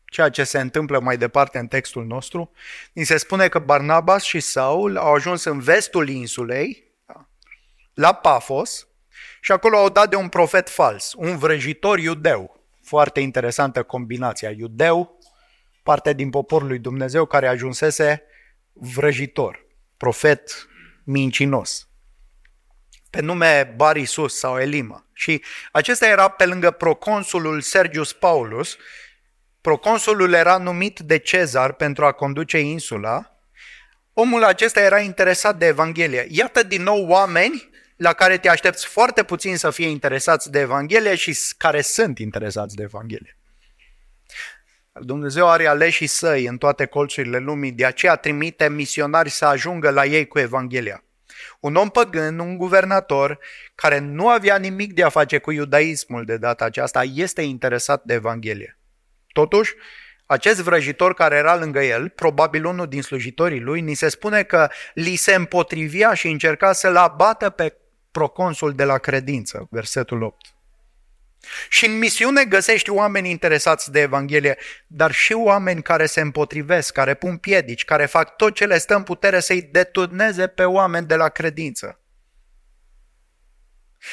Speaker 1: ceea ce se întâmplă mai departe în textul nostru, ni se spune că Barnabas și Saul au ajuns în vestul insulei, da, la Pafos, și acolo au dat de un profet fals, un vrăjitor iudeu. Foarte interesantă combinația. Iudeu, parte din poporul lui Dumnezeu care ajunsese vrăjitor, profet mincinos pe nume Barisus sau Elima. Și acesta era pe lângă proconsulul Sergius Paulus, Proconsulul era numit de Cezar pentru a conduce insula. Omul acesta era interesat de Evanghelie. Iată din nou oameni la care te aștepți foarte puțin să fie interesați de Evanghelie și care sunt interesați de Evanghelie. Dumnezeu are aleșii săi în toate colțurile lumii, de aceea trimite misionari să ajungă la ei cu Evanghelia. Un om păgân, un guvernator, care nu avea nimic de a face cu iudaismul de data aceasta, este interesat de Evanghelie. Totuși, acest vrăjitor care era lângă el, probabil unul din slujitorii lui, ni se spune că li se împotrivia și încerca să-l abată pe proconsul de la credință, versetul 8. Și în misiune găsești oameni interesați de Evanghelie, dar și oameni care se împotrivesc, care pun piedici, care fac tot ce le stă în putere să-i deturneze pe oameni de la credință.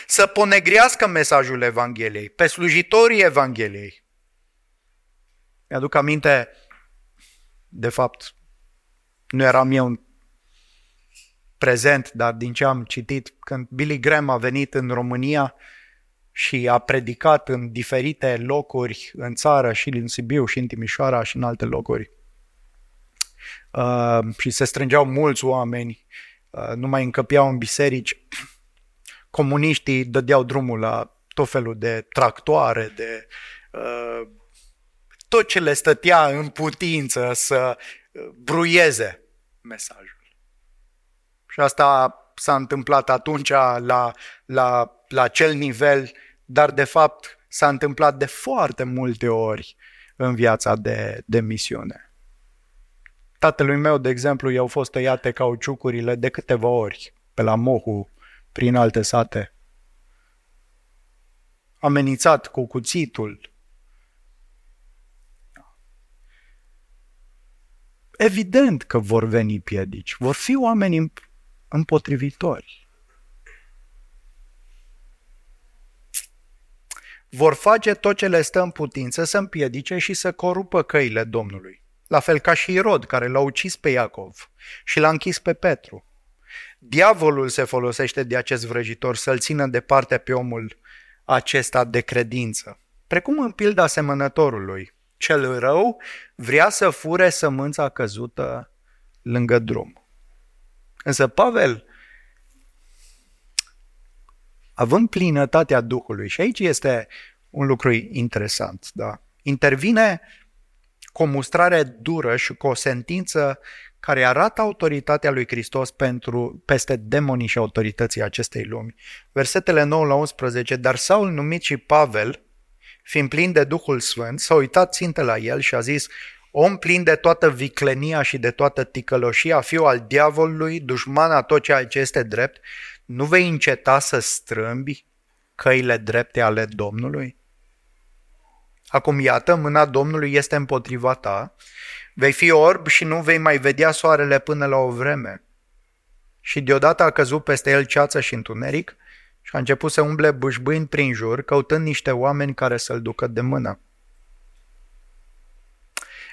Speaker 1: Să ponegrească mesajul Evangheliei, pe slujitorii Evangheliei. Mi-aduc aminte, de fapt, nu eram eu prezent, dar din ce am citit, când Billy Graham a venit în România și a predicat în diferite locuri în țară, și în Sibiu, și în Timișoara, și în alte locuri. Uh, și se strângeau mulți oameni, uh, nu mai încăpeau în biserici. Comuniștii dădeau drumul la tot felul de tractoare, de uh, tot ce le stătea în putință să uh, bruieze mesajul. Și asta s-a întâmplat atunci la, la, la acel nivel, dar de fapt s-a întâmplat de foarte multe ori în viața de, de misiune. Tatălui meu, de exemplu, i-au fost tăiate cauciucurile de câteva ori pe la Mohu, prin alte sate. Amenințat cu cuțitul, evident că vor veni piedici, vor fi oameni împotrivitori. Vor face tot ce le stă în putință să împiedice și să corupă căile Domnului. La fel ca și Irod, care l-a ucis pe Iacov și l-a închis pe Petru. Diavolul se folosește de acest vrăjitor să-l țină departe pe omul acesta de credință. Precum în pilda asemănătorului, cel rău vrea să fure sămânța căzută lângă drum. Însă Pavel, având plinătatea Duhului, și aici este un lucru interesant, da? intervine cu o mustrare dură și cu o sentință care arată autoritatea lui Hristos pentru, peste demonii și autorității acestei lumi. Versetele 9 la 11, dar Saul numit și Pavel, fiind plin de Duhul Sfânt, s-a uitat țintă la el și a zis, om plin de toată viclenia și de toată ticăloșia, fiu al diavolului, dușman a tot ceea ce este drept, nu vei înceta să strâmbi căile drepte ale Domnului? Acum iată, mâna Domnului este împotriva ta, vei fi orb și nu vei mai vedea soarele până la o vreme. Și deodată a căzut peste el ceață și întuneric și a început să umble bâșbâind prin jur, căutând niște oameni care să-l ducă de mână.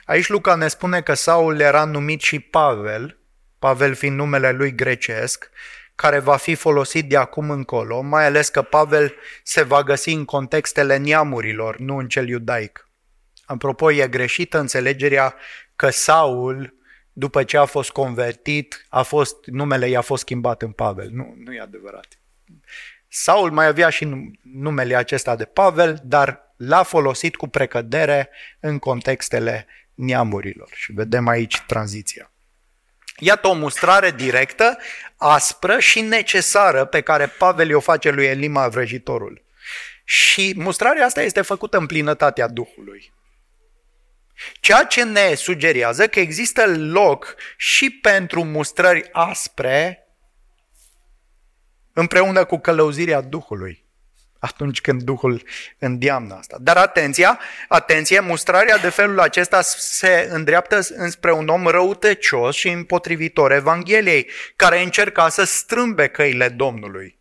Speaker 1: Aici Luca ne spune că Saul era numit și Pavel, Pavel fiind numele lui grecesc, care va fi folosit de acum încolo, mai ales că Pavel se va găsi în contextele neamurilor, nu în cel iudaic. Apropo, e greșită înțelegerea că Saul, după ce a fost convertit, a fost, numele i-a fost schimbat în Pavel. Nu, nu e adevărat. Saul mai avea și numele acesta de Pavel, dar l-a folosit cu precădere în contextele neamurilor. Și vedem aici tranziția. Iată o mustrare directă, aspră și necesară pe care Pavel o face lui Elima vrăjitorul. Și mustrarea asta este făcută în plinătatea Duhului. Ceea ce ne sugerează că există loc și pentru mustrări aspre împreună cu călăuzirea Duhului atunci când Duhul îndeamnă asta. Dar atenția, atenție, mustrarea de felul acesta se îndreaptă înspre un om răutăcios și împotrivitor Evangheliei, care încerca să strâmbe căile Domnului.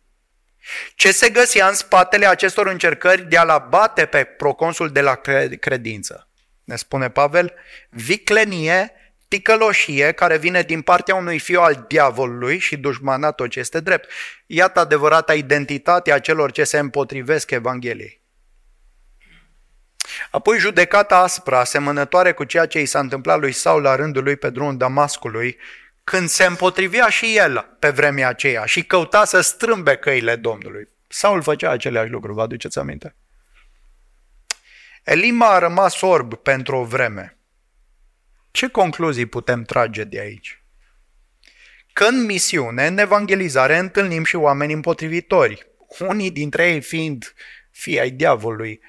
Speaker 1: Ce se găsea în spatele acestor încercări de a-l abate pe proconsul de la credință? Ne spune Pavel, viclenie, ticăloșie care vine din partea unui fiu al diavolului și dușmanat tot ce este drept. Iată adevărata identitate a celor ce se împotrivesc Evangheliei. Apoi judecata aspră, asemănătoare cu ceea ce i s-a întâmplat lui Saul la rândul lui pe drumul Damascului, când se împotrivea și el pe vremea aceea și căuta să strâmbe căile Domnului. Saul făcea aceleași lucruri, vă aduceți aminte? Elima a rămas orb pentru o vreme. Ce concluzii putem trage de aici? Că în misiune, în evangelizare, întâlnim și oameni împotrivitori. Unii dintre ei fiind fii ai diavolului,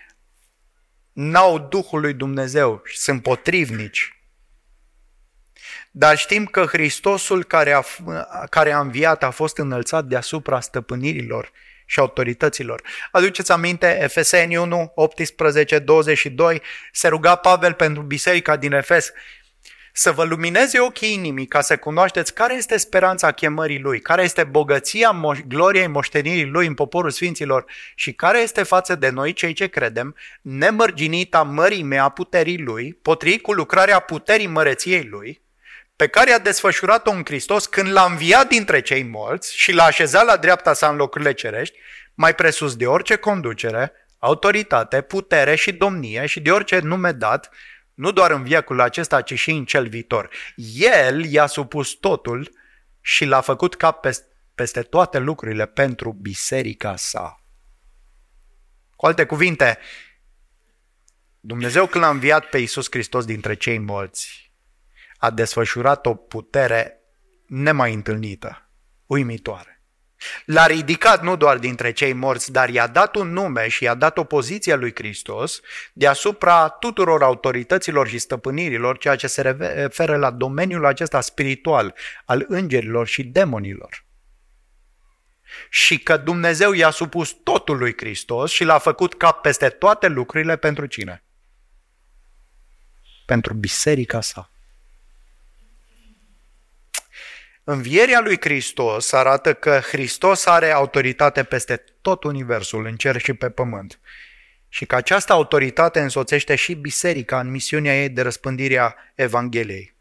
Speaker 1: n-au Duhul lui Dumnezeu și sunt potrivnici. Dar știm că Hristosul care a, care a înviat a fost înălțat deasupra stăpânirilor și autorităților. Aduceți aminte, Efeseni 1, 18, 22, se ruga Pavel pentru biserica din Efes să vă lumineze ochii inimii ca să cunoașteți care este speranța chemării Lui, care este bogăția moș- gloriei moștenirii Lui în poporul Sfinților și care este față de noi cei ce credem, nemărginita mărimea a puterii Lui, potrivit cu lucrarea puterii măreției Lui, pe care a desfășurat-o în Hristos când l-a înviat dintre cei morți și l-a așezat la dreapta sa în locurile cerești, mai presus de orice conducere, autoritate, putere și domnie și de orice nume dat, nu doar în viacul acesta, ci și în cel viitor. El i-a supus totul și l-a făcut cap peste toate lucrurile pentru biserica sa. Cu alte cuvinte, Dumnezeu când l-a înviat pe Iisus Hristos dintre cei morți, a desfășurat o putere nemai întâlnită, uimitoare. L-a ridicat nu doar dintre cei morți, dar i-a dat un nume și i-a dat o poziție lui Hristos deasupra tuturor autorităților și stăpânirilor, ceea ce se referă la domeniul acesta spiritual al îngerilor și demonilor. Și că Dumnezeu i-a supus totul lui Hristos și l-a făcut cap peste toate lucrurile pentru cine? Pentru biserica sa. Învierea lui Hristos arată că Hristos are autoritate peste tot universul, în cer și pe pământ. Și că această autoritate însoțește și biserica în misiunea ei de răspândire a Evangheliei.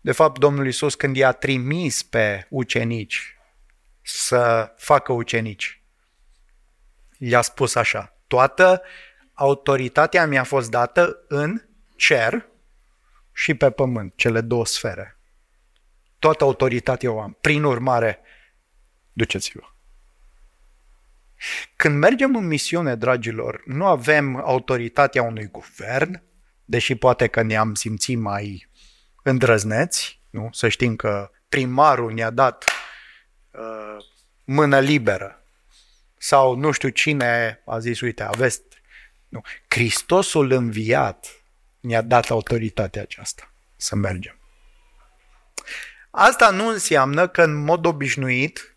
Speaker 1: De fapt, Domnul Isus când i-a trimis pe ucenici să facă ucenici, i-a spus așa, toată autoritatea mi-a fost dată în cer și pe pământ, cele două sfere. Toată autoritatea o am. Prin urmare, duceți-vă. Când mergem în misiune, dragilor, nu avem autoritatea unui guvern, deși poate că ne-am simțit mai îndrăzneți, nu? să știm că primarul ne-a dat uh, mână liberă Sau nu știu cine a zis, uite, aveți... Nu. Hristosul înviat ne-a dat autoritatea aceasta să mergem. Asta nu înseamnă că în mod obișnuit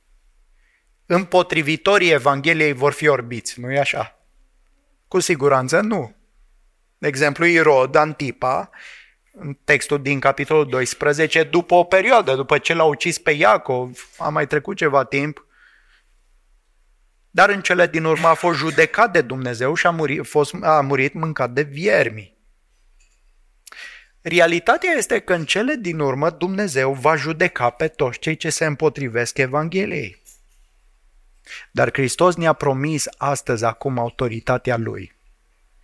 Speaker 1: împotrivitorii Evangheliei vor fi orbiți, nu e așa? Cu siguranță nu. De exemplu, Irod, Antipa, în textul din capitolul 12, după o perioadă, după ce l-a ucis pe Iacov, a mai trecut ceva timp, dar în cele din urmă a fost judecat de Dumnezeu și a murit, fost, a murit mâncat de viermi. Realitatea este că în cele din urmă Dumnezeu va judeca pe toți cei ce se împotrivesc Evangheliei. Dar Hristos ne-a promis astăzi acum autoritatea Lui.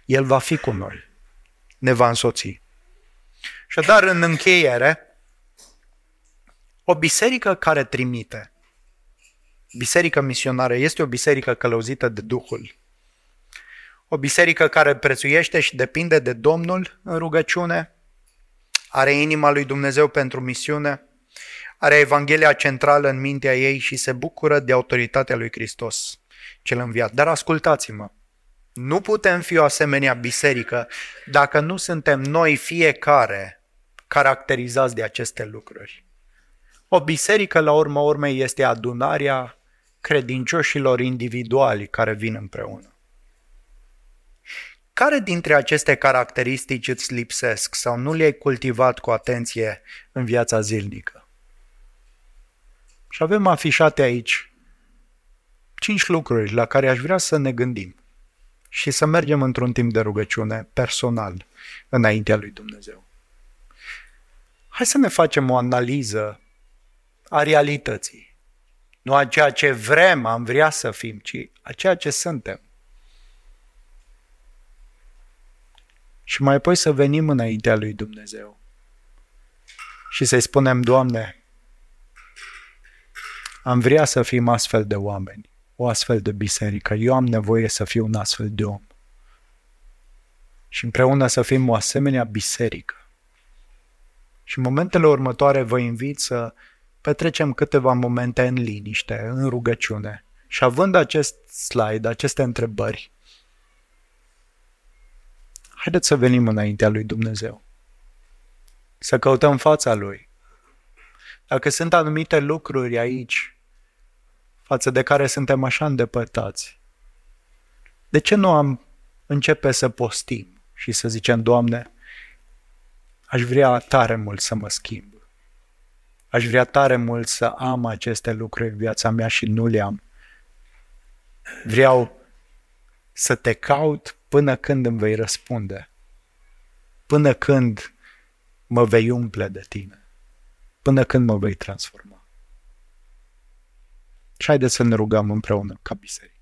Speaker 1: El va fi cu noi. Ne va însoți. Și dar în încheiere, o biserică care trimite, biserică misionară, este o biserică călăuzită de Duhul. O biserică care prețuiește și depinde de Domnul în rugăciune, are inima lui Dumnezeu pentru misiune, are Evanghelia centrală în mintea ei și se bucură de autoritatea lui Hristos, cel înviat. Dar ascultați-mă, nu putem fi o asemenea biserică dacă nu suntem noi fiecare caracterizați de aceste lucruri. O biserică, la urma urmei, este adunarea credincioșilor individuali care vin împreună. Care dintre aceste caracteristici îți lipsesc sau nu le-ai cultivat cu atenție în viața zilnică? Și avem afișate aici cinci lucruri la care aș vrea să ne gândim și să mergem într-un timp de rugăciune personal înaintea lui Dumnezeu. Hai să ne facem o analiză a realității. Nu a ceea ce vrem, am vrea să fim, ci a ceea ce suntem. Și mai apoi să venim înaintea lui Dumnezeu și să-i spunem, Doamne, am vrea să fim astfel de oameni, o astfel de biserică. Eu am nevoie să fiu un astfel de om. Și împreună să fim o asemenea biserică. Și în momentele următoare vă invit să petrecem câteva momente în liniște, în rugăciune. Și având acest slide, aceste întrebări, Haideți să venim înaintea lui Dumnezeu. Să căutăm fața lui. Dacă sunt anumite lucruri aici față de care suntem așa îndepărtați, de ce nu am începe să postim și să zicem, Doamne, aș vrea tare mult să mă schimb. Aș vrea tare mult să am aceste lucruri în viața mea și nu le am. Vreau să te caut până când îmi vei răspunde, până când mă vei umple de tine, până când mă vei transforma. Și haideți să ne rugăm împreună ca biserică.